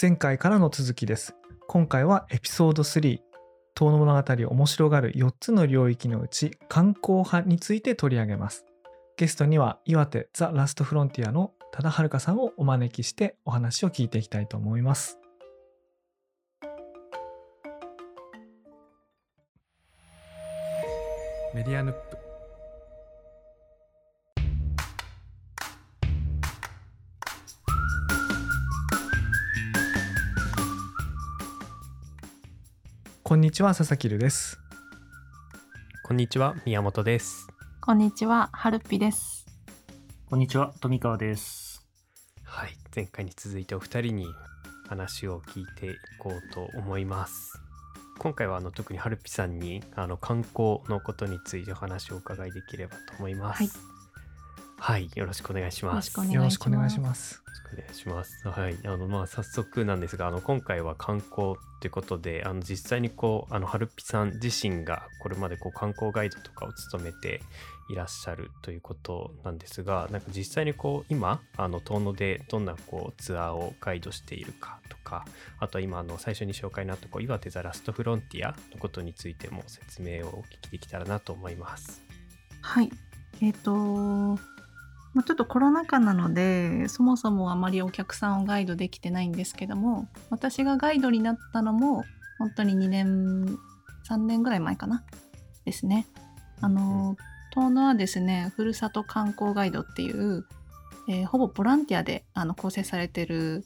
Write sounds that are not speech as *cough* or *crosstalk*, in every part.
前回からの続きです。今回はエピソード3、遠野物語を面白がる4つの領域のうち観光派について取り上げます。ゲストには岩手ザ・ラストフロンティアの多田遥さんをお招きしてお話を聞いていきたいと思います。メディアヌップんにちは佐々木るです。こんにちは、宮本です。こんにちは、はるっぴです。こんにちは、富川です。はい、前回に続いてお二人に話を聞いていこうと思います。今回はあの特にはるぴさんにあの観光のことについてお話をお伺いできればと思います。はい、はい、よろしくお願いします。よろしくお願いしますよろしくお願いします。はい、あのまあ早速なんですが、あの今回は観光ということで、あの実際にこうあのはるぴさん自身がこれまでこう観光ガイドとかを務めていらっしゃるということなんですが、なんか実際にこう今あの遠野でどんなこうツアーをガイドしているかとか、あとは今あの最初に紹介のあったこう岩手ザラストフロンティアのことについても説明をお聞きできたらなと思います。はい。えっ、と、まあ、ちょっとコロナ禍なので、そもそもあまりお客さんをガイドできてないんですけども、私がガイドになったのも、本当に2年、3年ぐらい前かな？ですね。あの、遠野はですね、ふるさと観光ガイドっていう、えーほぼボランティアであの構成されてる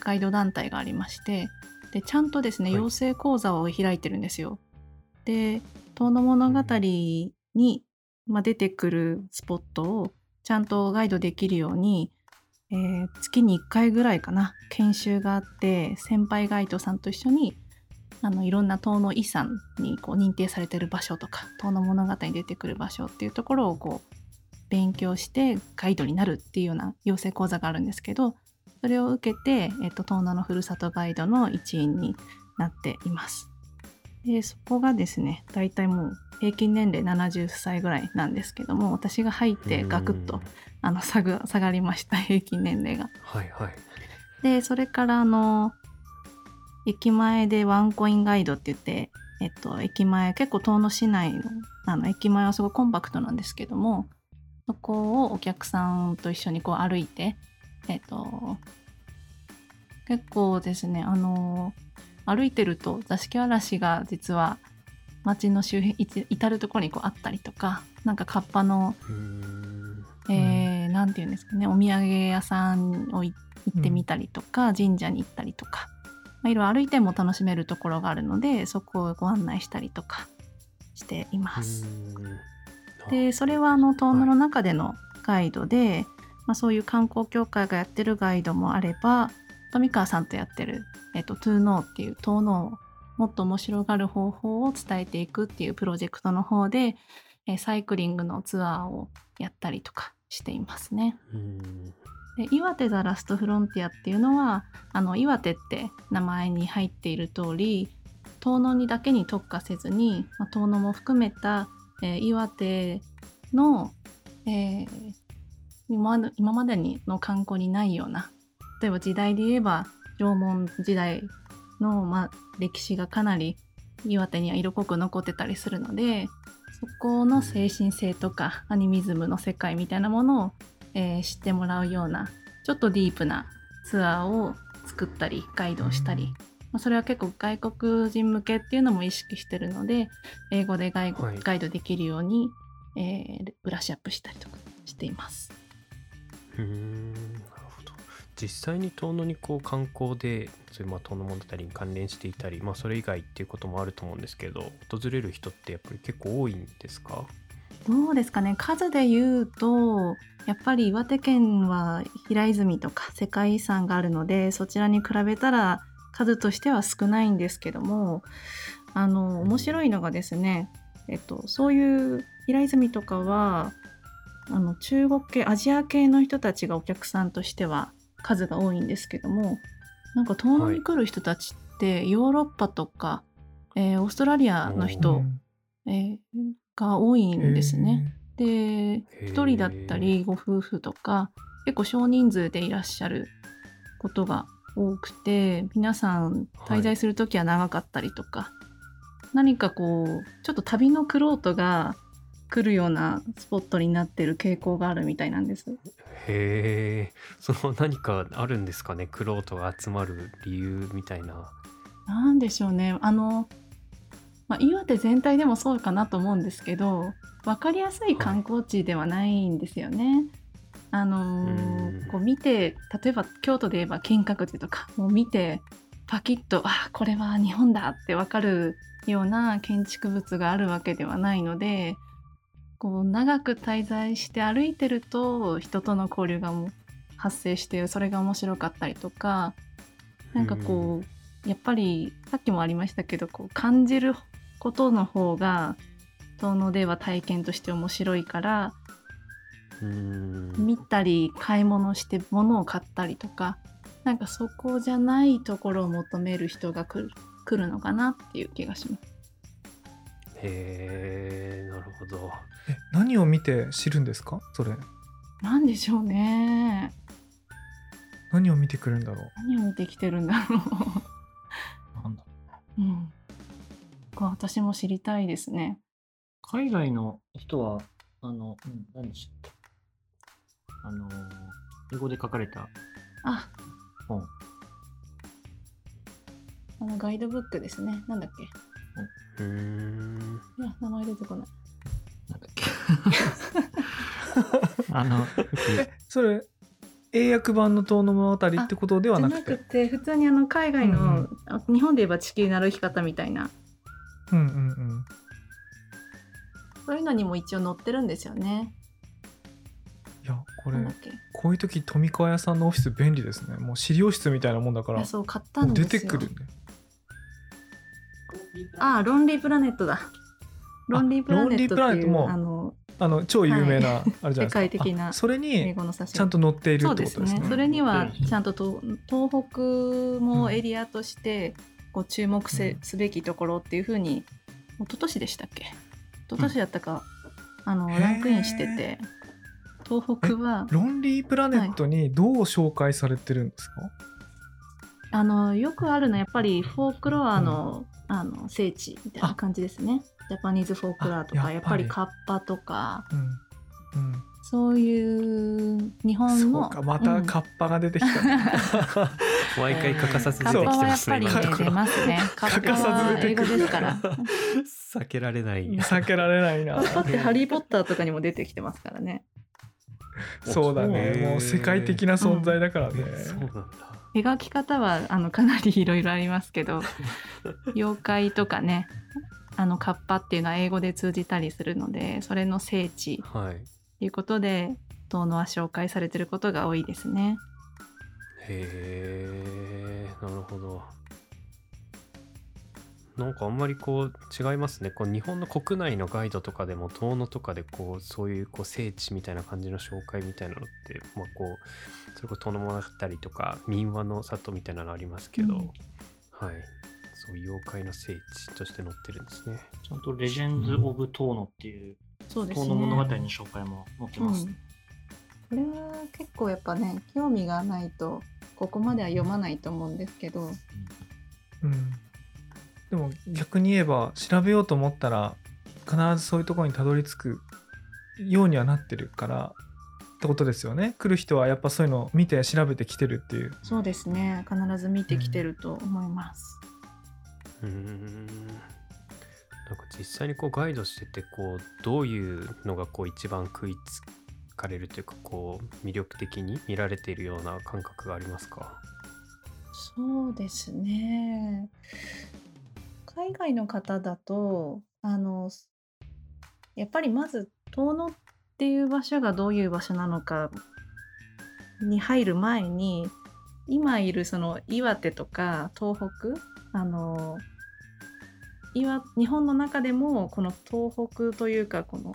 ガイド団体がありまして、で、ちゃんとですね、はい養成講座を開いてるんですよ。で、遠野物語に、まあ、出てくるスポットをちゃんとガイドできるように、えー月に1回ぐらいかな研修があって先輩ガイドさんと一緒にあのいろんな遠野遺産にこう認定されてる場所とか遠野物語に出てくる場所っていうところをこう勉強してガイドになるっていうような養成講座があるんですけどそれを受けて、えっと、遠野のふるさとガイドの一員になっています。でそこがですね大体もう平均年齢70歳ぐらいなんですけども私が入ってガクッとあの下が下がりました平均年齢が。はいはい。でそれからあの駅前でワンコインガイドって言って、えっと、駅前結構遠野市内のあの駅前はすごいコンパクトなんですけどもそこをお客さんと一緒にこう歩いて、えっと、結構ですねあの歩いてると座敷わらしが実は街の周辺至る所にこうあったりとかなんかカッパのうー。んえーなんていうんですかねお土産屋さんをい行ってみたりとか、神社に行ったりとか、まあ、いろいろ歩いても楽しめるところがあるのでそこをご案内したりとかしています。でそれはあの遠野の中でのガイドで、まあ、そういう観光協会がやってるガイドもあれば富川さんとやってる「えっと、トゥーノーっていう遠野をもっと面白がる方法を伝えていくっていうプロジェクトの方で、えーサイクリングのツアーをやったりとかしていますね。で岩手ザラストフロンティアっていうのはあの岩手って名前に入っている通り遠野にだけに特化せずに、まあ、遠野も含めた、えー岩手の、えー今まで今までにの観光にないような例えば時代で言えば縄文時代の、まあ、歴史がかなり岩手には色濃く残ってたりするのでそこの精神性とかアニミズムの世界みたいなものをえー知ってもらうようなちょっとディープなツアーを作ったりガイドをしたり、まあ、それは結構外国人向けっていうのも意識してるので英語でガイ,、はいガイドできるように、えーブラッシュアップしたりとかしています。実際に遠野にこう観光でそういうまあ遠野物語に関連していたり、まあ、それ以外っていうこともあると思うんですけど訪れる人ってやっぱり結構多いんですか？どうですかね。数で言うとやっぱり岩手県は平泉とか世界遺産があるのでそちらに比べたら数としては少ないんですけどもあの面白いのがですね、えっと、そういう平泉とかはあの中国系アジア系の人たちがお客さんとしては数が多いんですけどもなんか遠野に来る人たちってヨーロッパとか、えーオーストラリアの人、えーが多いんですね。でへー。一人だったりご夫婦とか結構少人数でいらっしゃることが多くて皆さん滞在する時は長かったりとか、何かこうちょっと旅のクロートが来るようなスポットになってる傾向があるみたいなんです。へえ。その何かあるんですかね？クロートが集まる理由みたいな。なんでしょうね。あの、まあ、岩手全体でもそうかなと思うんですけど分かりやすい観光地ではないんですよね。あのーうん。こう見て例えば京都で言えば金閣寺とかもう見てパキッとあこれは日本だって分かるような建築物があるわけではないのでこう長く滞在して歩いてると人との交流がもう発生してそれが面白かったりとかなんかこう、やっぱりさっきもありましたけどこう感じることの方が遠野では体験として面白いからうーん見たり買い物して物を買ったりとかなんかそこじゃないところを求める人が来る来るのかなっていう気がします。へえなるほど。え何を見て知るんですか？それ。なんでしょうね。何を見てくるんだろう？何を見てきてるんだろなんだう。うん、私も知りたいですね。海外の人は、あの、うん、何でしたっけ？あの、英語で書かれたあ。本。あのガイドブックですね。なんだっけ？うー。んいや名前出てこない。なんだっけ。*laughs* あの、えそれ英訳版の「遠野物語」ってことではなくて？なくて普通にあの海外の、うんあ日本で言えば地球の歩き方みたいな。うんうんうん。そういうのにも一応載ってるんですよね。いやこれこういう時富川屋さんのオフィス便利ですね。もう資料室みたいなもんだからいやそう買ったんですよ。てくるねああロンリープラネットだ。ロンリープラネットっていうトもあのあの超有名な、あれじゃないですか。世界的なあそれ英にちゃんと載っているってことですね。それにはちゃんとと東北もエリアとしてこう注目せ、うん。すべきところっていうふうに一昨年でしたっけ？一昨年だったか、あのランクインしてて東北はロンリープラネットにどう紹介されてるんですか、あのよくあるのはやっぱりフォークロアの,、あの聖地みたいな感じですね。ジャパニーズフォークロアとかやっぱあやっぱり。りカッパとか。うんうん、そういう日本そのうかまたうん。カッパが出てきた、ね。*laughs* 毎回欠かさず出カッパてきてはやっぱりますね。今今ね出ますね。カッパ欠かさはず出てくる英語ですから。避けられない。避けられないな。カッパってハリー・ポッターとかにも出てきてますからね。そうだね。そうもう世界的な存在だからね、そうなんだ描き方はあのかなり *laughs* いろいろありますけど *laughs* 妖怪とかねあのカッパっていうのは英語で通じたりするのでそれの聖地はい。ということで遠野は紹介されてることが多いですね。へえなるほど。なんかあんまりこう違いますね。こう日本の国内のガイドとかでも遠野とかでこうそういうこう聖地みたいな感じの紹介みたいなのって、まあ、こうそれこそ遠野物語とか民話の里みたいなのありますけど、うん。はい。そう妖怪の聖地として載ってるんですね。ちゃんとレジェンズ・オブ・トーノっていう、そうですね。トーノ物語の紹介も載ってます。うん。これは結構やっぱね興味がないとここまでは読まないと思うんですけど。うん、でも逆に言えば調べようと思ったら必ずそういうところにたどり着くようにはなってるからってことですよね。来る人はやっぱそういうのを見て調べてきてるっていう。そうですね。必ず見てきてると思います。うーん。なんか実際にこうガイドしててこうどういうのがこう一番食いつかれるというかこう魅力的に見られているような感覚がありますか？そうですね。海外の方だとあのやっぱりまず遠野っていう場所がどういう場所なのかに入る前に今いるその岩手とか東北あの岩日本の中でもこの東北というかこの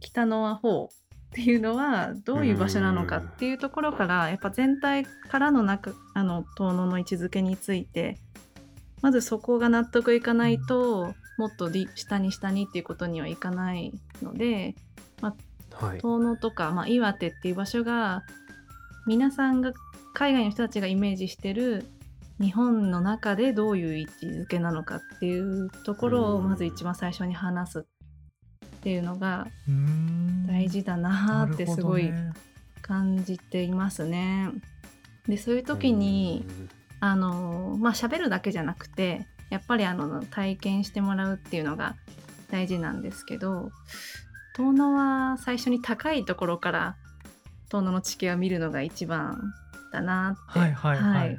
北の方っていうのはどういう場所なのかっていうところからやっぱ全体からの中あの遠野の位置づけについてまずそこが納得いかないともっとり下に下にっていうことにはいかないのではい。遠野とか、まあ、岩手っていう場所が皆さんが海外の人たちがイメージしてる日本の中でどういう位置づけなのかっていうところをうん。まず一番最初に話すっていうのが大事だなーってすごい感じていますね。でそういう時にあのまあ喋るだけじゃなくてやっぱりあの体験してもらうっていうのが大事なんですけど遠野は最初に高いところから遠野の地形を見るのが一番だなって。はいはいはい、はい。へ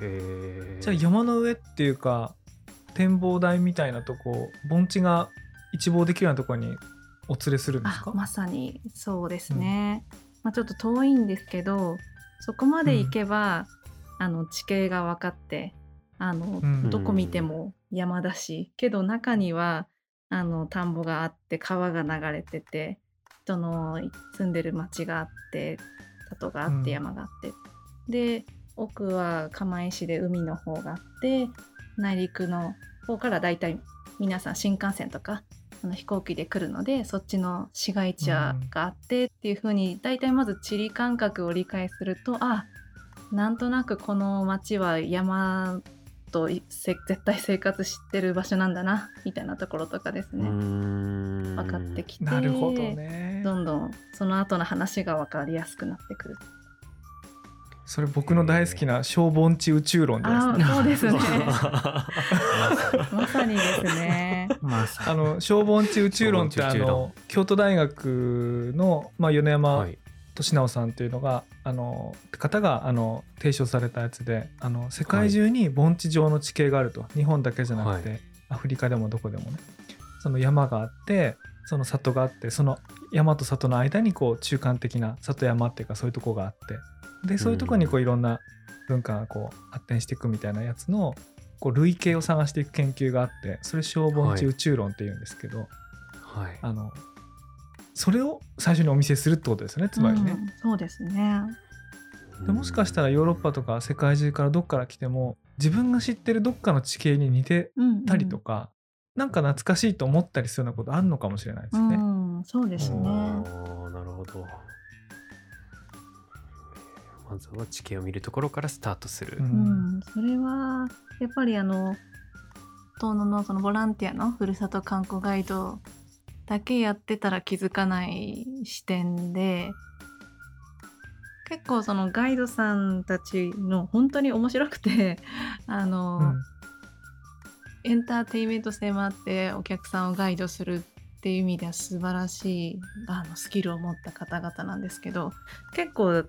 えじゃあ山の上っていうか展望台みたいなとこ盆地が一望できるようなところにお連れするんですか、あまさにそうですね、まあ、ちょっと遠いんですけどそこまで行けば、あの地形が分かってあの、うん。どこ見ても山だしけど中にはあの田んぼがあって川が流れてて人の住んでる町があって里があうん。って山があって、で奥は釜石で海の方があって内陸の方からだいたい皆さん新幹線とかあの飛行機で来るのでそっちの市街地があってっていう風に大体まず地理感覚を理解するとあなんとなくこの町は山とせ絶対生活してる場所なんだなみたいなところとかですね、分分かってきてなるほどね。どんどんその後の話が分かりやすくなってくる。それ僕の大好きな小盆地宇宙論ですあねーそうですね。ま *laughs* まさにですね。まあの小盆地宇宙論ってあの京都大学の、まあ、米山はい俊直さんというのがあの方があの提唱されたやつであの世界中に盆地上の地形があると、日本だけじゃなくて、はアフリカでもどこでもね。その山があってその里があってその山と里の間にこう中間的な里山っていうかそういうとこがあって。でそういうとこにこういろんな文化がこう発展していくみたいなやつのこう類型を探していく研究があってそれ小盆地宇宙論っていうんですけど、はい。あのそれを最初にお見せするってことですよねつまりね。うんそうですね。でもしかしたらヨーロッパとか世界中からどっから来ても自分が知ってるどっかの地形に似てうんうんたりとか、なんか懐かしいと思ったりするようなことあるのかもしれないですね。うん、そうですね。なるほどまずは地形を見るところからスタートする、ううんん、それはやっぱりあの遠野のそのボランティアのふるさと観光ガイドだけやってたら気づかない視点で結構そのガイドさんたちの本当に面白くて *laughs* あの、うんエンターテインメント性もあってお客さんをガイドするっていう意味では素晴らしいあのスキルを持った方々なんですけど結構デ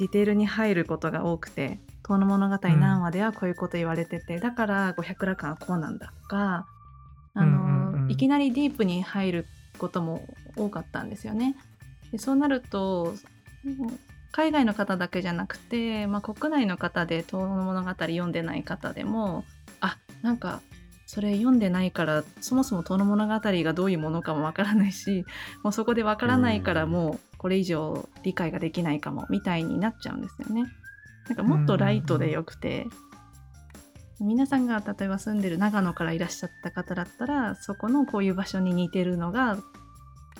ィテールに入ることが多くて「遠野物語何話」ではこういうこと言われてて、だから五百羅漢はこうなんだとかあの、うんうんうん。いきなりディープに入ることも多かったんですよね。でそうなると海外の方だけじゃなくて、まあ、国内の方で遠野物語読んでない方でもあなんかそれ読んでないからそもそも遠野物語がどういうものかもわからないしもうそこでわからないからうんもうこれ以上理解ができないかもみたいになっちゃうんですよね。なんかもっとライトでよくて、皆さんが例えば住んでる長野からいらっしゃった方だったらそこのこういう場所に似てるのが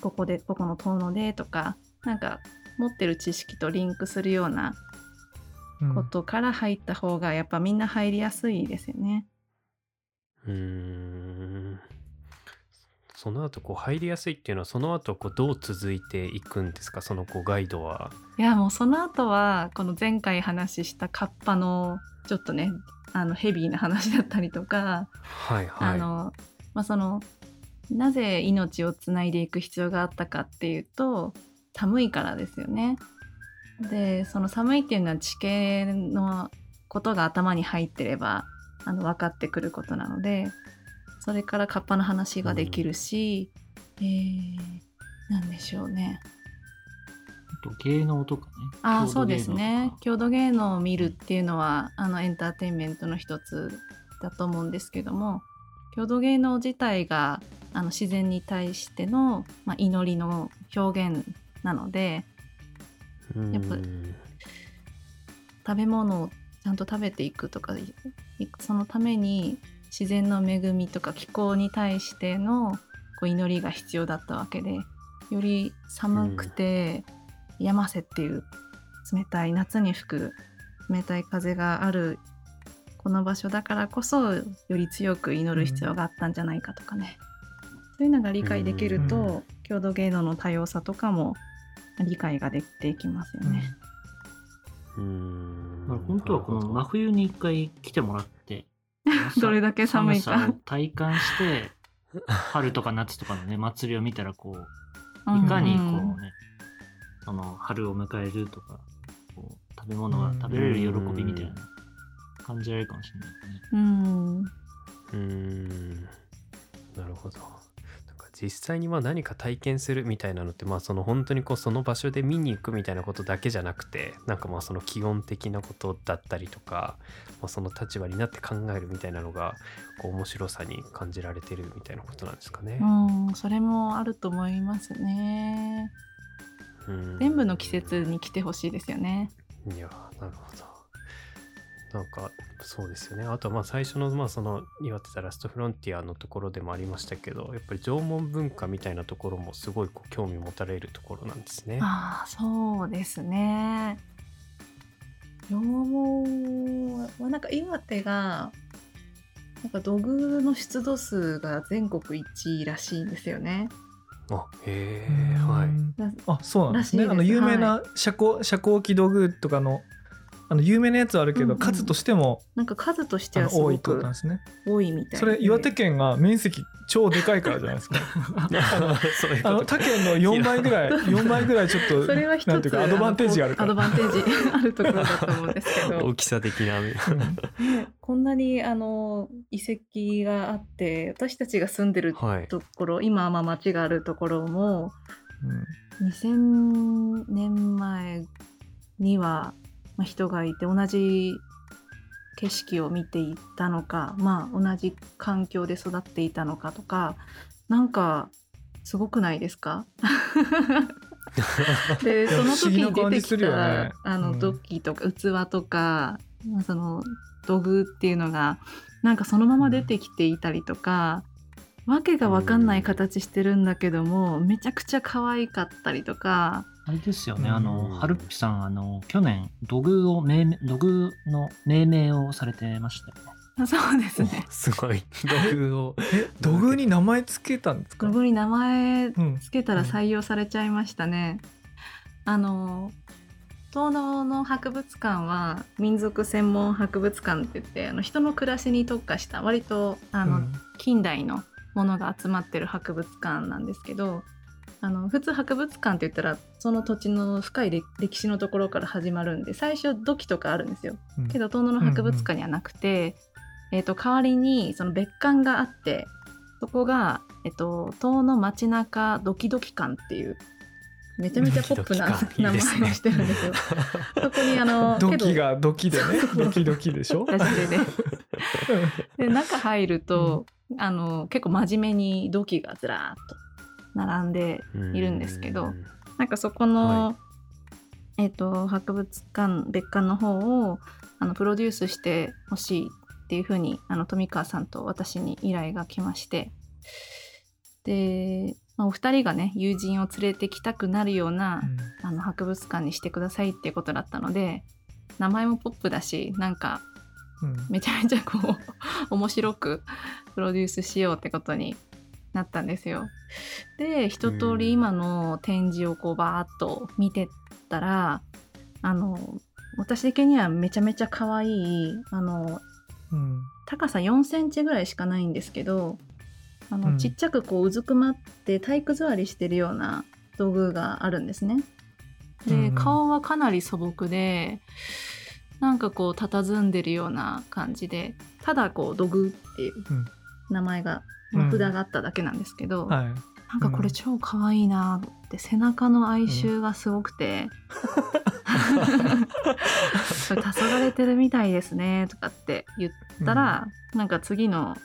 ここでここの遠野でとかなんか持ってる知識とリンクするようなうんことから入った方がやっぱみんな入りやすいですよね。うーんその後こう入りやすいっていうのはその後こうどう続いていくんですか？そのこうガイドは。いやもうその後はこの前回話したカッパのちょっとねあのヘビーな話だったりとか、はいはい。あのまあそのなぜ命をつないでいく必要があったかっていうと寒いからですよね。でその寒いっていうのは地形のことが頭に入ってればあの分かってくることなのでそれからカッパの話ができるし、えー、なんでしょうね。あと芸能とかね。あそうですねか郷土芸能を見るっていうのはあのエンターテインメントの一つだと思うんですけども郷土芸能自体があの自然に対しての、まあ、祈りの表現なのでやっぱうん食べ物をちゃんと食べていくとかいそのために自然の恵みとか気候に対してのこう祈りが必要だったわけでより寒くて山瀬っていう冷たい夏に吹く冷たい風があるこの場所だからこそより強く祈る必要があったんじゃないかとかね、そういうのが理解できると、うん郷土芸能の多様さとかも理解ができていきますよね。うーん。まあ本当はこの真冬に一回来てもらって、どれだけ寒いか。寒さを体感して、*laughs* 春とか夏とかのね、祭りを見たらこう、うんいかにこうんうね、その春を迎えるとか、こう食べ物が食べれる喜びみたいな感じられるかもしれないですね。うん。うーん。なるほど。実際にまあ何か体験するみたいなのってまあその本当にこうその場所で見に行くみたいなことだけじゃなくてなんかまあその基本的なことだったりとか、まあ、その立場になって考えるみたいなのがこう面白さに感じられてるみたいなことなんですかね。うん、それもあると思いますね。うん全部の季節に来てほしいですよね。いやなるほど。なんかそうですよね。あとはまあ最初のまあその岩手ザラストフロンティアのところでもありましたけどやっぱり縄文文化みたいなところもすごいこう興味持たれるところなんですね。ああ、そうですね。縄文はなんか岩手がなんか土偶の出土数が全国一位らしいんですよね。あへえはい。だあそうなんですねすあの有名な遮光遮光器道具とかのあの有名なやつはあるけど、うんうん数としてもなんか数としてあはすごの多いってことくなんですね。多いみたいでそれ岩手県が面積超でかいからじゃないですか。*laughs* あの他県の4倍ぐらい *laughs* 4倍ぐらいちょっとそれは一つなんていうかアドバンテージがあるから。アドバンテージあるところだと思うんですけど *laughs* 大きさ的な。こんなにあの遺跡があって私たちが住んでるはい。ところ、今はまあ町があるところもうん2000年前にはまあ人がいて同じ景色を見ていたのかまあ同じ環境で育っていたのかとかなんかすごくないですか？*laughs* でその時に出てきた、ねあうん。の土器とか器とか、まあその土偶っていうのがなんかそのまま出てきていたりとか、わけがわかんない形してるんだけども、めちゃくちゃ可愛かったりとかあれですよね、うんあの、はるっぴさん、あの、去年、土偶を命名、土偶の命名をされてましたよね。あそうですねすごい。土偶を。え土偶に名前つけたんですか？土偶に名前うんつけたら採用されちゃいましたね。あの東能の博物館は民族専門博物館って言ってあの人の暮らしに特化した割とあの、うん近代のものが集まってる博物館なんですけどあの普通博物館って言ったらその土地の深い歴歴史のところから始まるんで最初土器とかあるんですよ。うん。けど東野の博物館にはなくて、えー、と代わりにその別館があってそこが、えっと東野街中ドキドキ館っていうめちゃめちゃポップな名前をしてるんですよ。そこにあのドキがドキでねドキドキでしょ？で *laughs* で中入ると、あの結構真面目に土器がずらーっと並んでいるんですけどうん。なんかそこの、はえっ、と博物館別館の方をあのプロデュースしてほしいっていうふうにあの富川さんと私に依頼が来まして。で、まあ、お二人がね友人を連れてきたくなるような、あの博物館にしてくださいっていうことだったので名前もポップだしなんかめちゃめちゃこう面白くプロデュースしようってことになったんですよ。で一通り今の展示をこうバーッと見てったらあの私的にはめちゃめちゃ可愛いあのうん。高さ4センチぐらいしかないんですけどあの、うん。ちっちゃくこううずくまって体育座りしてるような道具があるんですね。で、顔はかなり素朴でなんかこう佇んでるような感じでただこう土偶っていううん。名前が、うんまあ札があっただけなんですけど、はい。なんかこれ超可愛いなって背中の哀愁がすごくて、これ黄昏れてるみたいですねとかって言ったら、なんか次の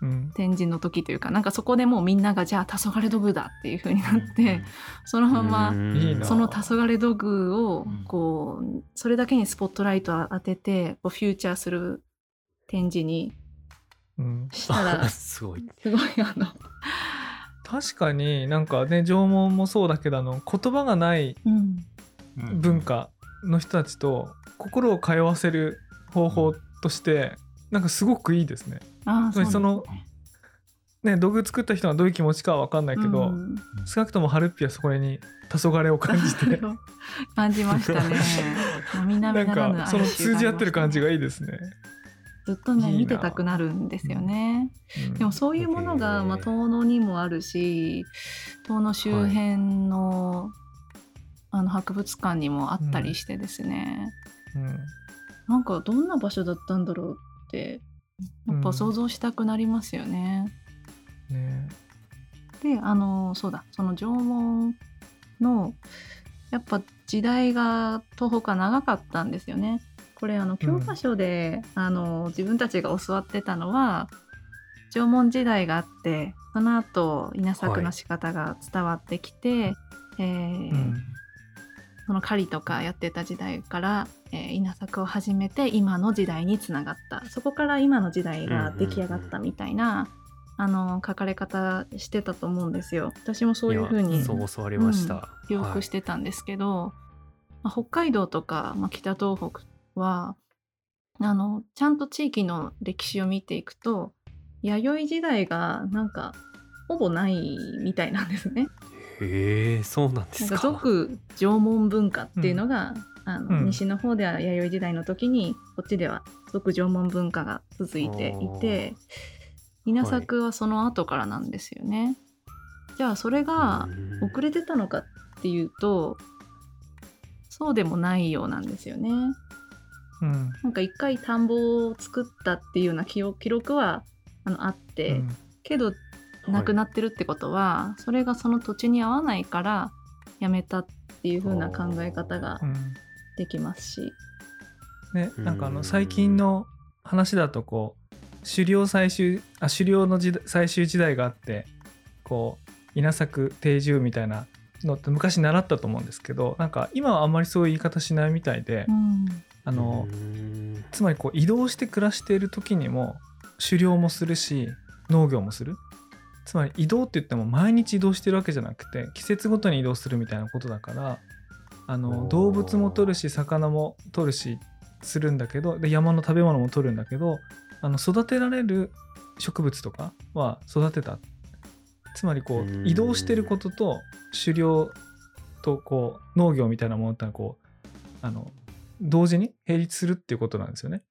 うん。展示の時というかなんかそこでもうみんながじゃあ黄昏土偶だっていう風になって、そのままその黄昏土偶をうん。こうそれだけにスポットライトを当ててこうフューチャーする展示にうんしたら *laughs* すごい。すごいあの、確かになんかね縄文もそうだけどあの言葉がないうん、文化の人たちと心を通わせる方法としてなんかすごくいいですね。ああつまりそのね道具作った人がどういう気持ちかは分かんないけど、うん少なくともハルッピはそこに黄昏を感じて *laughs* 感じましたね。*laughs* なんかその通じ合ってる感じががいいですね。ずっとね見てたくなるんですよね。うんでもそういうものへが、ーまあ、遠野にもあるし遠野周辺の,、あの博物館にもあったりしてですね、うん。なんかどんな場所だったんだろうってやっぱ想像したくなりますよね。ね。であのそうだその縄文のやっぱ時代が東北は長かったんですよね。これあの教科書で、あの自分たちが教わってたのは縄文時代があってその後稲作の仕方が伝わってきて、えーうん。その狩りとかやってた時代から、えー稲作を始めて今の時代につながった。そこから今の時代が出来上がったみたいな、あの書かれ方してたと思うんですよ。私もそういうふうにやそう教わりました。うん記憶してたんですけど、まあ北海道とか、まあ、北東北はあのちゃんと地域の歴史を見ていくと弥生時代がなんかほぼないみたいなんですね。へえそうなんでなんかすか。俗縄文文化っていうのが、あのうん西の方では弥生時代の時にこっちでは俗縄文文化が続いていて稲作はその後からなんですよね。じゃあそれがうん遅れてたのかっていうとそうでもないようなんですよね。うん。なんか一回田んぼを作ったっていうような記録はあのあって、うん。けどなくなってるってことは、それがその土地に合わないからやめたっていう風な考え方がうん。できますし。ね、なんかあうんの最近の話だとこう狩猟最終あ狩猟の時代最終時代があってこう稲作定住みたいなのって昔習ったと思うんですけどなんか今はあんまりそういう言い方しないみたいで、うんあのうん。つまりこう移動して暮らしている時にも狩猟もするし農業もする。つまり移動って言っても毎日移動してるわけじゃなくて季節ごとに移動するみたいなことだからあおのー。動物も取るし魚も取るしするんだけどで山の食べ物も取るんだけどあの育てられる植物とかは育てた。つまりこう移動してることと狩猟とこう農業みたいなものってのはこうあの同時に並立するっていうことなんですよね。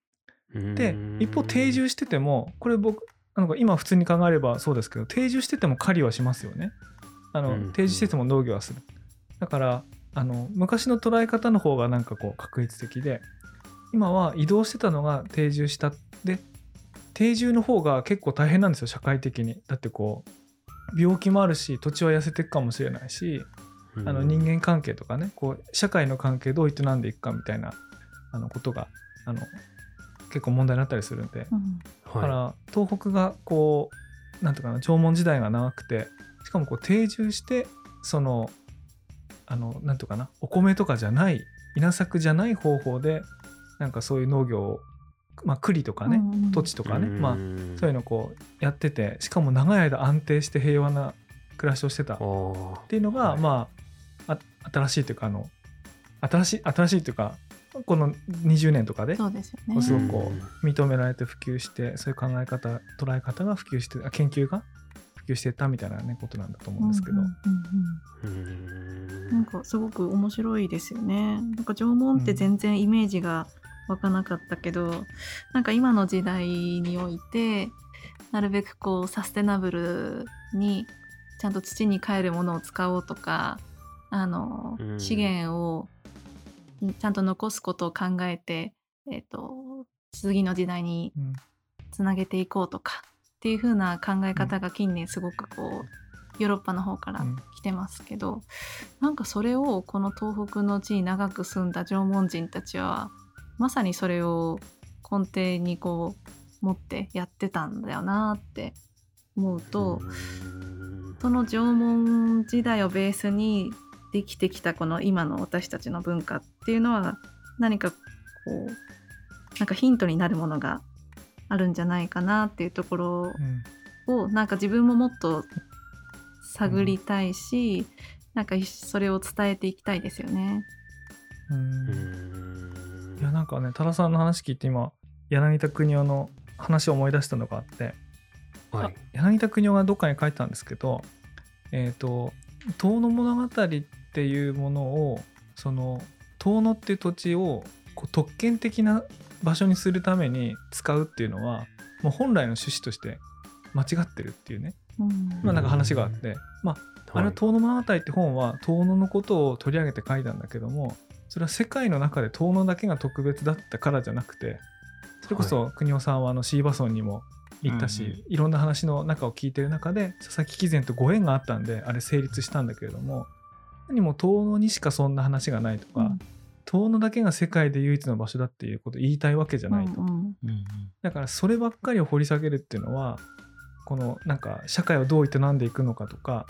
で一方定住しててもこれ僕なんか今普通に考えればそうですけど定住してても狩りはしますよね。あのうん定住してても農業はする。だからあの昔の捉え方の方がなんかこう確率的で今は移動してたのが定住したで定住の方が結構大変なんですよ社会的に。だってこう病気もあるし土地は痩せていくかもしれないしあの人間関係とかねこう社会の関係どう営んでいくかみたいなあのことがあの結構問題になったりするんで。うん。だから東北がこうなんていうかな縄文時代が長くてしかもこう定住してそのあのなんていうかなお米とかじゃない稲作じゃない方法でなんかそういう農業をまあ栗とかね、土地とかね、まあんそういうのをこうやっててしかも長い間安定して平和な暮らしをしてた。っていうのが、はい。まああ新しいというかあの新しい新しいというかこの20年とかでそうですよね。こうすごくこうん。う認められて普及してそういう考え方捉え方が普及してあ研究が普及してったみたいな、ね、ことなんだと思うんですけど、うん。うんうんうん。うんなんかすごく面白いですよね。なんか縄文って全然イメージが湧かなかったけど、なんか今の時代においてなるべくこうサステナブルにちゃんと土に帰るものを使おうとかあの、うん。資源をちゃんと残すことを考えて、えっと次の時代にうん。つなげていこうとかっていう風な考え方が近年すごくこうヨーロッパの方からうん。来てますけど、なんかそれをこの東北の地に長く住んだ縄文人たちはまさにそれを根底にこう持ってやってたんだよなって思うと、うん。その縄文時代をベースにできてきたこの今の私たちの文化っていうのは何かこうなんかヒントになるものがあるんじゃないかなっていうところうん。をなんか自分ももっと探りたいし、なんかそれを伝えていきたいですよね。うん。うん。いやなんかね多田さんの話聞いて今柳田国男の話を思い出したのがあって、はい。あ柳田国男がどっかに書いてたんですけどえっ、と「遠野物語」っていうものをその遠野っていう土地をこう特権的な場所にするために使うっていうのはもう本来の趣旨として間違ってるっていうね。うん。まあなんか話があって、まああれは「遠野物語」って本は遠野のことを取り上げて書いたんだけどもそれは世界の中で遠野だけが特別だったからじゃなくてそれこそ国尾さんはあのシーバソンにも行ったし、うんうん。いろんな話の中を聞いてる中で佐々木貴善とご縁があったんであれ成立したんだけれども何も遠野にしかそんな話がないとか、うん。遠野だけが世界で唯一の場所だっていうことを言いたいわけじゃないと。うんうんうん。だからそればっかりを掘り下げるっていうのはこのなんか社会をどう営んでいくのかとか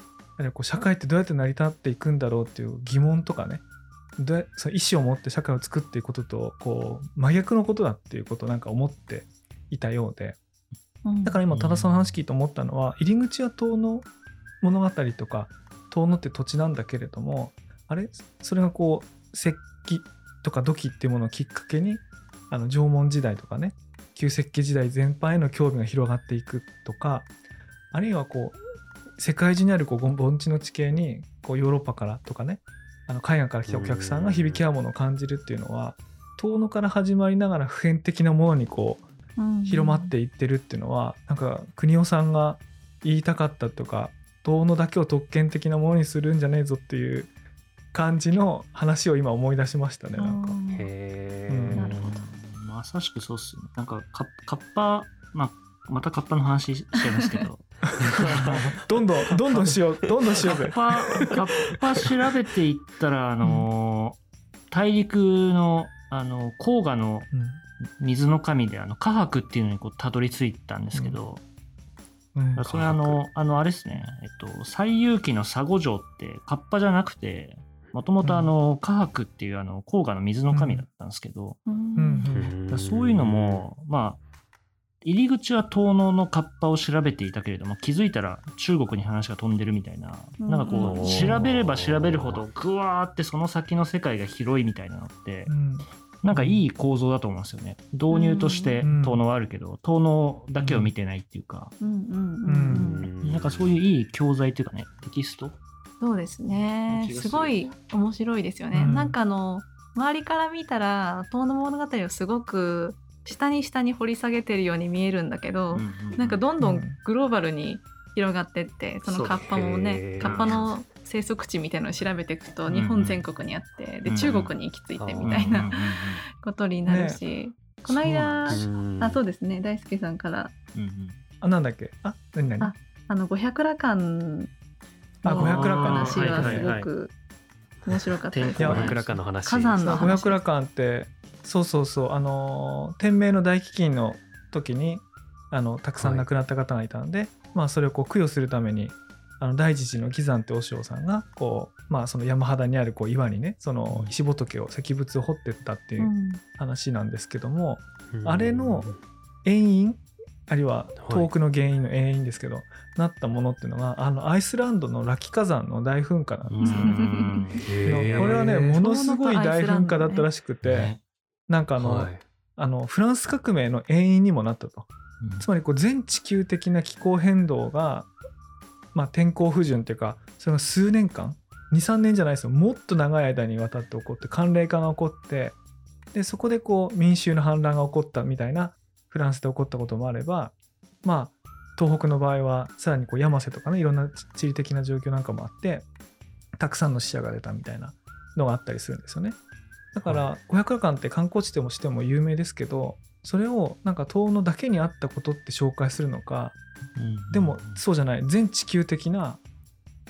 こう社会ってどうやって成り立っていくんだろうっていう疑問とかね。どうやその意思を持って社会を作っていくこととこう真逆のことだっていうことをなんか思っていたようで。うん。だから今多田さんの話聞いて思ったのは入り口は遠野物語とか遠野って土地なんだけれどもあれ？それがこう石器とか土器っていうものをきっかけにあの縄文時代とかね旧石器時代全般への興味が広がっていくとかあるいはこう世界中にあるこう盆地の地形にこうヨーロッパからとかねあの海外から来たお客さんが響き合うものを感じるっていうのは遠野から始まりながら普遍的なものにこううん。広まっていってるっていうのはなんか国尾さんが言いたかったとか遠野だけを特権的なものにするんじゃねえぞっていう感じの話を今思い出しましたねなんか。うんへうんえなるほどまさしくそうっすよね。なんかカッパ、まあ、またカッパの話しちゃいますけど。*laughs* どんどんどんどんしようどんどんしようぜ。カッパ、カッパ調べていったら、あのー大陸の、あの、黄河の水の神で、あの、カハクっていうのにこうたどり着いたんですけど、うん。うんそれあの、あの、あれですね、えっと、西遊記の佐護城って、カッパじゃなくて、もともとあの、カハクっていうあの、黄河の水の神だったんですけど、うん。うん。だからそういうのも、まあ、入り口は遠野のカッパを調べていたけれども、気づいたら中国に話が飛んでるみたいな、うん。なんかこう調べれば調べるほど、ぐわーってその先の世界が広いみたいなのってう、んなんかいい構造だと思うんですよね。導入としてうん遠野はあるけど、遠野だけを見てないっていうか、うんうんうんうんなんかそういういい教材っていうかね、テキスト？そうですね。すごい面白いですよね、うん。なんかあの周りから見たら「遠野物語」をすごく下に下に掘り下げてるように見えるんだけど、なんかどんどんグローバルに広がってってそのカッパもねー。カッパの生息地みたいなのを調べていくとうん日本全国にあってでうん中国に行き着いてみたいうんう。んうんなことになるしこの間そううんあそうですね。大輔さんから。うんうん。あなんだっけ？あ何何？ああの五百羅漢のあ五百羅漢話はすはいはいはい。ごく面白かったですね。五百羅漢の話。火山の話。五百羅漢ってそうそうそう。あのー天明の大飢饉の時にあのたくさん亡くなった方がいたんで、まあそれをこう供養するためにあの大慈寺の義山って和尚さんがこうまあその山肌にあるこう岩にねその石仏を石仏を掘ってったっていううん。話なんですけども、うん。あれの遠因あるいは遠くの原因の遠因ですけど、なったものっていうのがあのアイスランドのラキ火山の大噴火なんですよ。*laughs* ね。これはねものすごい大噴火だったらしくて、ね。なんかあの,、はい。あのフランス革命の遠因にもなったと。つまりこう全地球的な気候変動が、まあ、天候不順っていうかそれが数年間23年じゃないですよもっと長い間にわたって起こって寒冷化が起こってでそこでこう民衆の反乱が起こったみたいなフランスで起こったこともあればまあ東北の場合はさらにこう山瀬とかねいろんな地理的な状況なんかもあってたくさんの死者が出たみたいなのがあったりするんですよね。だから五百羅漢って観光地ともしても有名ですけどそれをなんか遠野だけにあったことって紹介するのかでもそうじゃない全地球的な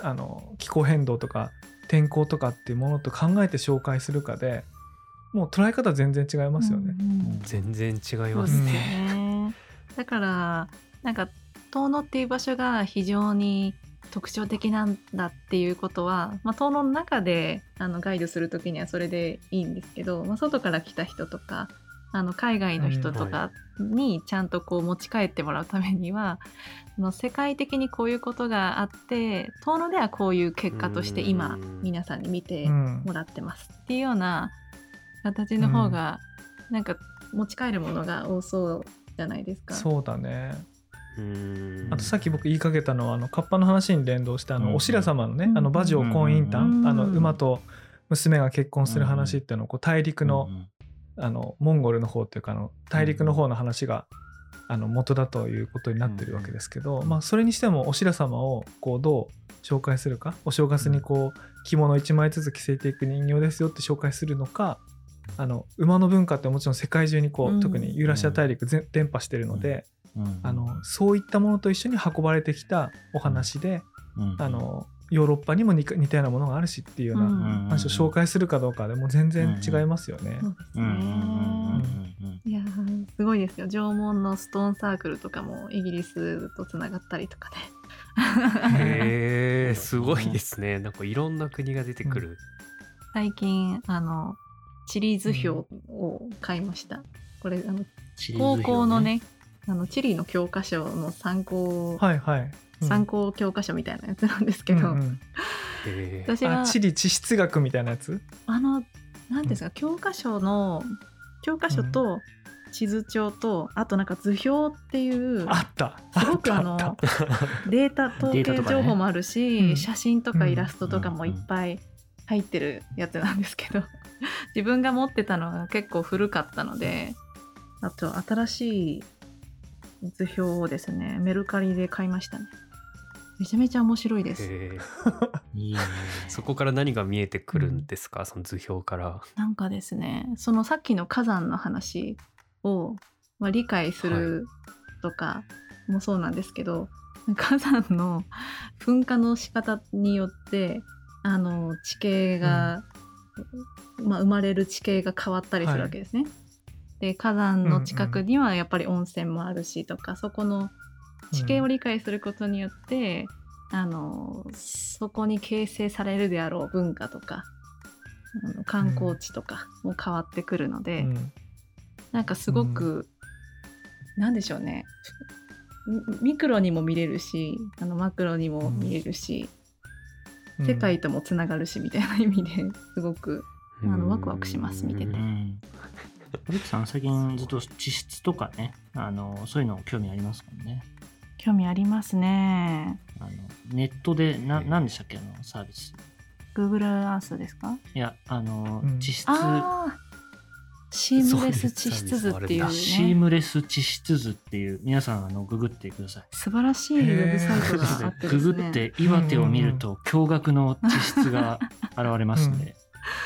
あの気候変動とか天候とかっていうものと考えて紹介するかでもう捉え方全然違いますよね。うんうん全然違いますね。だからなんか遠野っていう場所が非常に特徴的なんだっていうことは、まあ、遠野の中であのガイドする時にはそれでいいんですけど、まあ、外から来た人とかあの海外の人とうんかにちゃんとこう持ち帰ってもらうためには、*laughs* あの世界的にこういうことがあって遠野ではこういう結果として今うん。皆さんに見てうんもらってますっていうような形の方がなんか持ち帰るものが多そうじゃないですか。そうだね。うん。あとさっき僕言いかけたのはあのカッパの話に連動してあうん。のお白様のね、うん。あの馬上婚姻譚、うん。あの馬と娘が結婚する話っていうのをこう大陸の,、あのモンゴルの方っていうかあの大陸の方の話が、あの元だということになってるわけですけど、まあ、それにしてもお白様をこうどう紹介するかお正月にこう着物1枚ずつ着せていく人形ですよって紹介するのかあの馬の文化ってもちろん世界中にこう、うん。特にユーラシア大陸全伝播してるので、うん。あのそういったものと一緒に運ばれてきたお話で、うん。あのヨーロッパにも似たようなものがあるしっていうようなうん。話を紹介するかどうかでもう全然違いますよね。いやーすごいですよ。縄文のストーンサークルとかもイギリスとつながったりとかね。へえ *laughs* すごいですね。なんかいろんな国が出てくる、最近あの地理図表を買いました、これあのシリーズ表高校のねあの地理の教科書の参考、はいはい。うん。参考教科書みたいなやつなんですけど、うんうん。私はあ地理地質学みたいなやつ？あの何ですか、教科書の教科書と地図帳と、あとなんか図表っていうあった。すごくあのデータ統計情報もあるし、うん。写真とかイラストとかもいっぱい入ってるやつなんですけど。*laughs* 自分が持ってたのが結構古かったのであと新しい図表をですねメルカリで買いましたねめちゃめちゃ面白いです。*laughs* いいね。そこから何が見えてくるんですか、その図表から。なんかですねそのさっきの火山の話を、まあ、理解するとかもそうなんですけど、火山の噴火の仕方によってあの地形が、まあ、生まれる地形が変わったりするわけですね。で火山の近くにはやっぱり温泉もあるしとか、そこの地形を理解することによって、あのそこに形成されるであろう文化とかあの観光地とかも変わってくるので、うん。なんかすごく、なんでしょうね。ミミクロにも見れるしあのマクロにも見れるし、世界ともつながるしみたいな意味ですごくあのワクワクします見てて。うん。リクさん最近ずっと地質とかねあのそういうの興味ありますもんね興味ありますね。あのネットでな何でしたっけあのサービス。Google Earth ですか？いやあの、うん。地質。ああシームレス地質図っていうあシーねムレス地質図っていう皆さんあのググってください。素晴らしいウェブサイトがあってですね。ググって岩手を見ると驚愕の地質が現れますんで、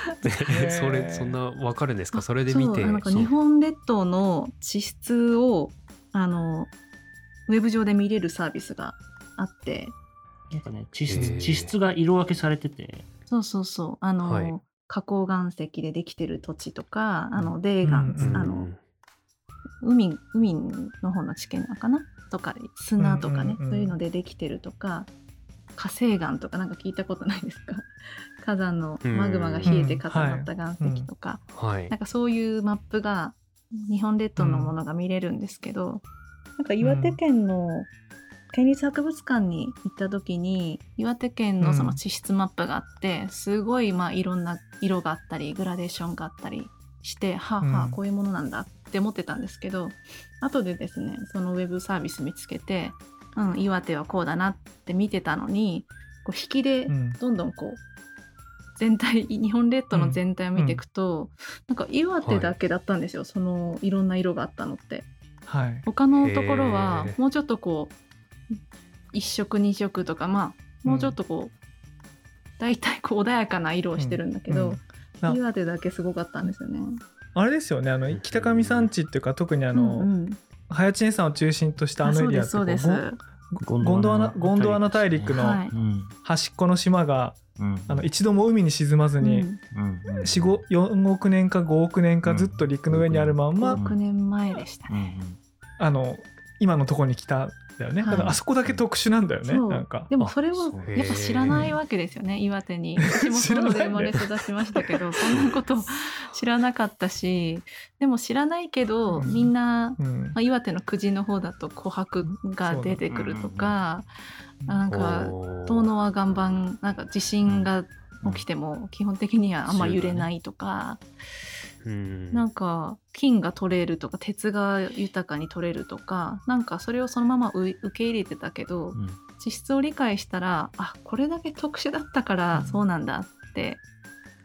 *laughs* それそんなわかるんですか？それで見て。そうなんか日本列島の地質をあのウェブ上で見れるサービスがあって。なんかね地へ質ー。地質が色分けされてて。そうそうそう。あの、はい。花崗岩石でできてる土地とかあの泥岩、うんうんあの海海の方の地形なのかなとか砂とかね、うんうんうん。そういうのでできてるとか火成岩とかなんか聞いたことないですか？*laughs* 火山のマグマが冷えて固まった岩石とか、はい。なんかそういうマップが日本列島のものが見れるんですけど、なんか岩手県の県立博物館に行った時に岩手県のその地質マップがあって、すごいまあいろんな色があったりグラデーションがあったりしてはあはあうん。こういうものなんだって思ってたんですけど、後でですねそのウェブサービス見つけて、うん、岩手はこうだなって見てたのにこう引きでうん。どんどんこう全体日本列島の全体を見ていくと、なんか岩手だけだったんですよ、そのいろんな色があったのってはい。他のところはもうちょっとこう一色二色とかまあもうちょっとこう、大体こう穏やかな色をしてるんだけど、うん。な岩手だけすごかったんですよね。あれですよねあの北上山地っていうか特にあの、うんうん早知根山を中心としたあのエリアってそうです。そうですこうゴンドワナゴンドワナ大陸の端っこの島がうんあの一度も海に沈まずに、うん。うん。うん。4 5 4億年か5億年かずっと陸の上にあるまんま、うん。6年前でしたうん。ね。あの今のとこに来たんだよね、はい。だからあそこだけ特殊なんだよね。なんか。でもそれをやっぱ知らないわけですよね。岩手に。私もそこで生まれ育ちましたけどそんなこと *laughs* 知らなかったし。でも知らないけど、うん。みんな、うん。まあ、岩手の久慈の方だと琥珀が出てくるとか、あなんか遠野は岩盤なんか地震が起きても基本的にはあんま揺れないとか、うんなんか金が取れるとか鉄が豊かに取れるとかなんかそれをそのままう受け入れてたけど、うん。地質を理解したらあこれだけ特殊だったからうん。そうなんだって、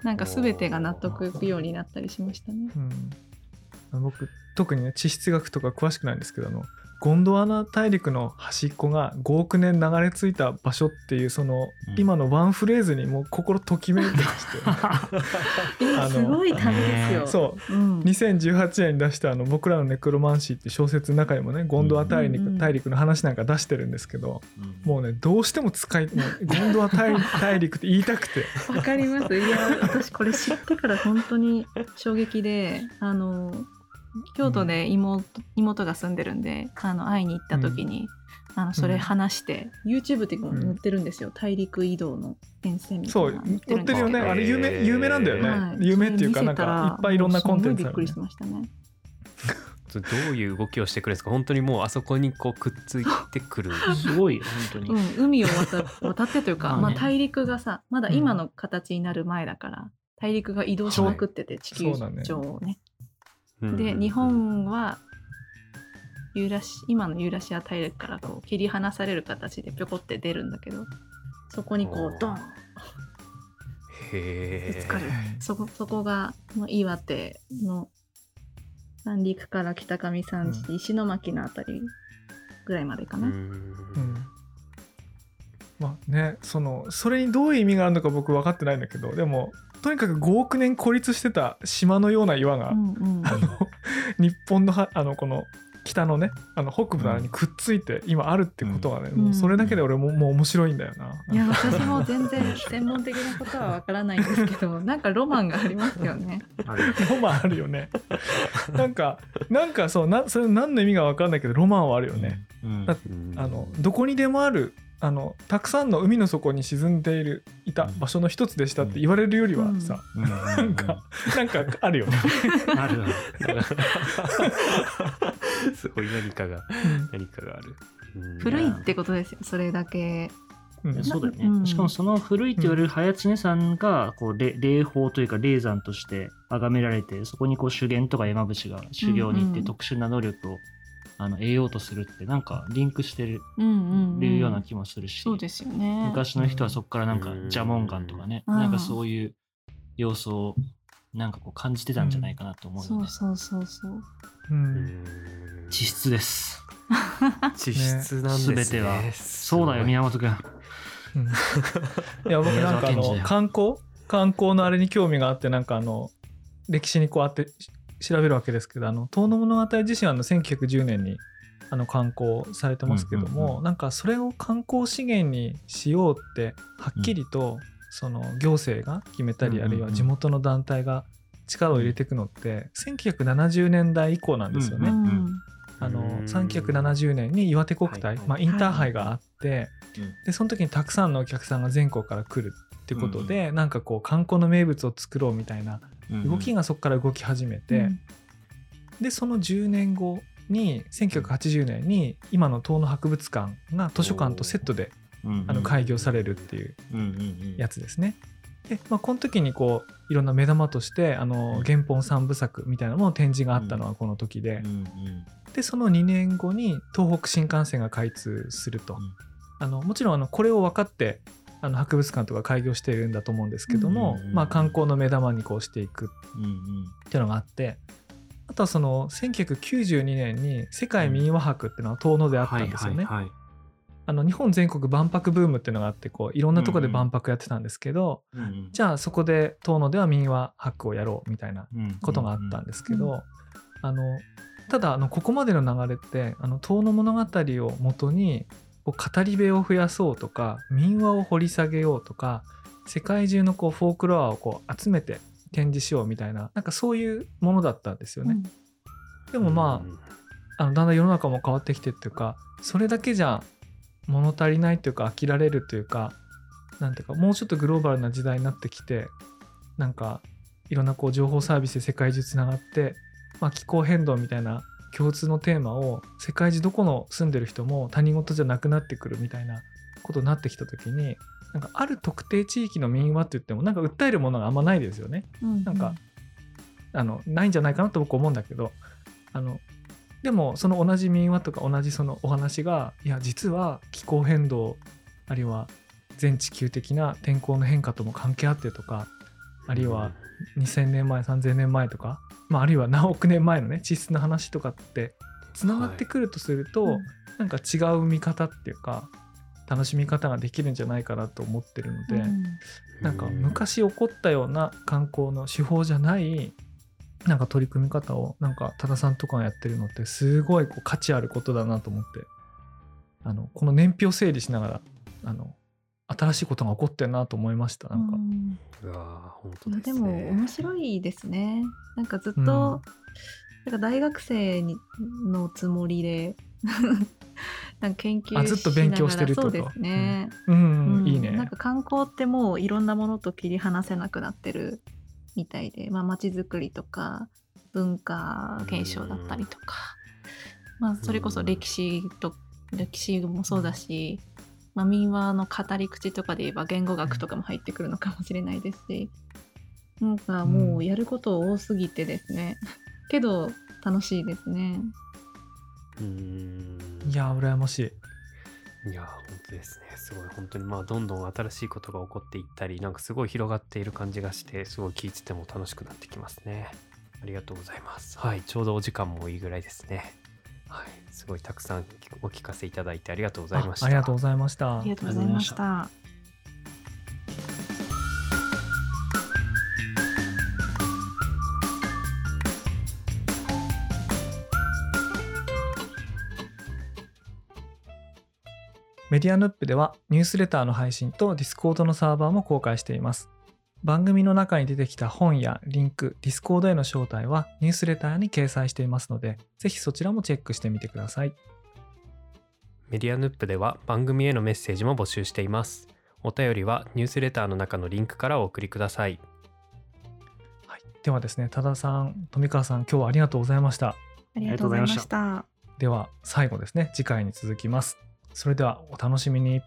なんか全てが納得いくようになったりしましたね。うん、僕特にね地質学とか詳しくないんですけどあのゴンドワナ大陸の端っこが5億年流れ着いた場所っていうその、うん。今のワンフレーズにもう心ときめいてまして。*laughs* えあのすごい旅ですよ。そう。うん、2018年に出したあの「僕らのネクロマンシー」って小説の中にもねゴンドワ大陸,、大陸の話なんか出してるんですけどうん。もうねどうしても使いゴンドワ大大陸って言いたくて。わかります。いや私これ知ってから本当に衝撃であの京都で妹,、妹が住んでるんであの会いに行った時に、あのそれ話して、YouTube っていうのも載ってるんですよ、大陸移動の沿線みたそいうなの載ってるよね。あれ有名有名なんだよね、はい。有名っていうかなんかいっぱいいろんなコンテンツある、ね。もうすごいびっくりしましたね。*laughs* どういう動きをしてくるんですか？本当にもうあそこにこうくっついてくる。*laughs* すごい本当に、うん、海を渡渡ってというか、*laughs* まあね。まあ、大陸がさまだ今の形になる前だから、大陸が移動しまくってて地球上をね。うんで日本はユーラシ今のユーラシア大陸からこう切り離される形でぴょこって出るんだけどそこにこうドン。へぶつかる。えそこそこがもう岩手の三陸から北上山地、う石巻のあたりぐらいまでかな。うん。うん。まあねそのそれにどういう意味があるのか僕分かってないんだけどでもとにかく5億年孤立してた島のような岩が、うんうんあの日本のはあのこの北のねあの北部のあれにくっついて今あるってことがね、うんもうそれだけで俺ももう面白いんだよな。いや私も全然専門的なことはわからないんですけど *laughs* なんかロマンがありますよね。*laughs* ロマンあるよね。なんかなんかそうなそれ何の意味か分かんないけどロマンはあるよね。うんだうんあのどこにでもあるあのたくさんの海の底に沈んでいるいた場所の一つでしたって言われるよりはさ、うん。なんかなんかあるよね。*laughs* ある *laughs* すごい何かが何かがある、うん。古いってことですよそれだけ。うん。そうだよね、うん。しかもその古いって言われる早知根さんがこうれ霊峰というか霊山として崇められてそこにこう修験とか山伏が修行に行っうんうんて特殊な能力をあの得ようとするってなんかリンクしてるうんうんうん。ような気もするし、そうですよね。昔の人はそこからなんかうん。ジャモンガンとかね、うん。なんかそういう要素をなんかこう感じてたんじゃないかなと思うので、そうそうそうそう。ううん。ん地質です。*laughs* 地質なんですね。全ては。そうだよ宮本君うん。いや僕なんかあの観光観光のあれに興味があってなんかあの歴史にこうあってし調べるわけですけどあの遠野物語自身はあの1910年にあの観光されてますけども、うんうんうん。なんかそれを観光資源にしようってはっきりとその行政が決めたり、あるいは地元の団体が力を入れていくのって1970年代以降なんですよね。うんうんあのうん1970年に岩手国体、まあ、インターハイがあって、うん。でその時にたくさんのお客さんが全国から来るってことで、なんかこう観光の名物を作ろうみたいな動きがそこから動き始めて、うん。でその10年後に1980年に今の遠野博物館が図書館とセットであの開業されるっていうやつつですね。で、まあ、この時にこういろんな目玉としてあの原本三部作みたいなものの展示があったのはこの時で、でその2年後に東北新幹線が開通すると、うん。あのもちろんあのこれを分かってあの博物館とか開業しているんだと思うんですけども、うんうんうん。まあ、観光の目玉にこうしていく。っていうのがあってあとはその1992年に世界民話博っていうのは遠野であったんですよね。あの日本全国万博ブームっていうのがあってこういろんなとこで万博やってたんですけど、じゃあそこで遠野では民話博をやろうみたいなことがあったんですけど、うんあのただあのここまでの流れってあの遠野物語をもとにこう語り部を増やそうとか民話を掘り下げようとか世界中のこうフォークロアをこう集めて展示しようみたいななんかそういうものだったんですよね。でもまああのだんだん世の中も変わってきてっていうかそれだけじゃ物足りないというか飽きられるというかなんていうかもうちょっとグローバルな時代になってきてなんかいろんなこう情報サービスで世界中つながって、まあ、気候変動みたいな共通のテーマを世界中どこの住んでる人も他人事じゃなくなってくるみたいなことになってきた時になんかある特定地域の民話って言ってもなんか訴えるものがあんまないですよね。うんなんかあのないんじゃないかなと僕思うんだけどあのでもその同じ民話とか同じそのお話がいや実は気候変動あるいは全地球的な天候の変化とも関係あってとかあるいは2000年前3000年前とか、まあ、あるいは何億年前のね地質の話とかってつながってくるとすると、はい。なんか違う見方っていうか楽しみ方ができるんじゃないかなと思ってるので、うん。なんか昔起こったような観光の手法じゃないなんか取り組み方をなんか多田さんとかがやってるのってすごいこう価値あることだなと思ってあのこの年表整理しながらあの新しいことが起こってるなと思いましたなんか、うん。うわー本当いやですね。でも面白いですね。なんかずっと、うん。なんか大学生にのつもりで *laughs* なんか研究しながらあずっと勉強してるってこと？そうですね。うん、うんいいね。なんか観光ってもういろんなものと切り離せなくなってるみたいで、まあ街づくりとか文化現象だったりとか、まあそれこそ歴史と歴史もそうだし、まあ民話の語り口とかで言えば言語学とかも入ってくるのかもしれないですし、なんかもうやること多すぎてですね。*laughs* けど楽しいですね。うーん。いや羨ましい。いや本当ですね。すごい本当にまあどんどん新しいことが起こっていったりなんかすごい広がっている感じがしてすごい聞いてても楽しくなってきますね。ありがとうございます。はいちょうどお時間もいいぐらいですね。はいすごいたくさんお聞かせいただいてありがとうございましたあありがとうございましたありがとうございました。メディアヌップではニュースレターの配信とディスコードのサーバーも公開しています。番組の中に出てきた本やリンク、ディスコードへの招待はニュースレターに掲載していますので、ぜひそちらもチェックしてみてください。メディアヌップでは番組へのメッセージも募集していますお便りはニュースレターの中のリンクからお送りくださいはい、ではですね、多田さん、富川さん、今日はありがとうございました。ありがとうございました。では最後ですね、次回に続きます。それではお楽しみに。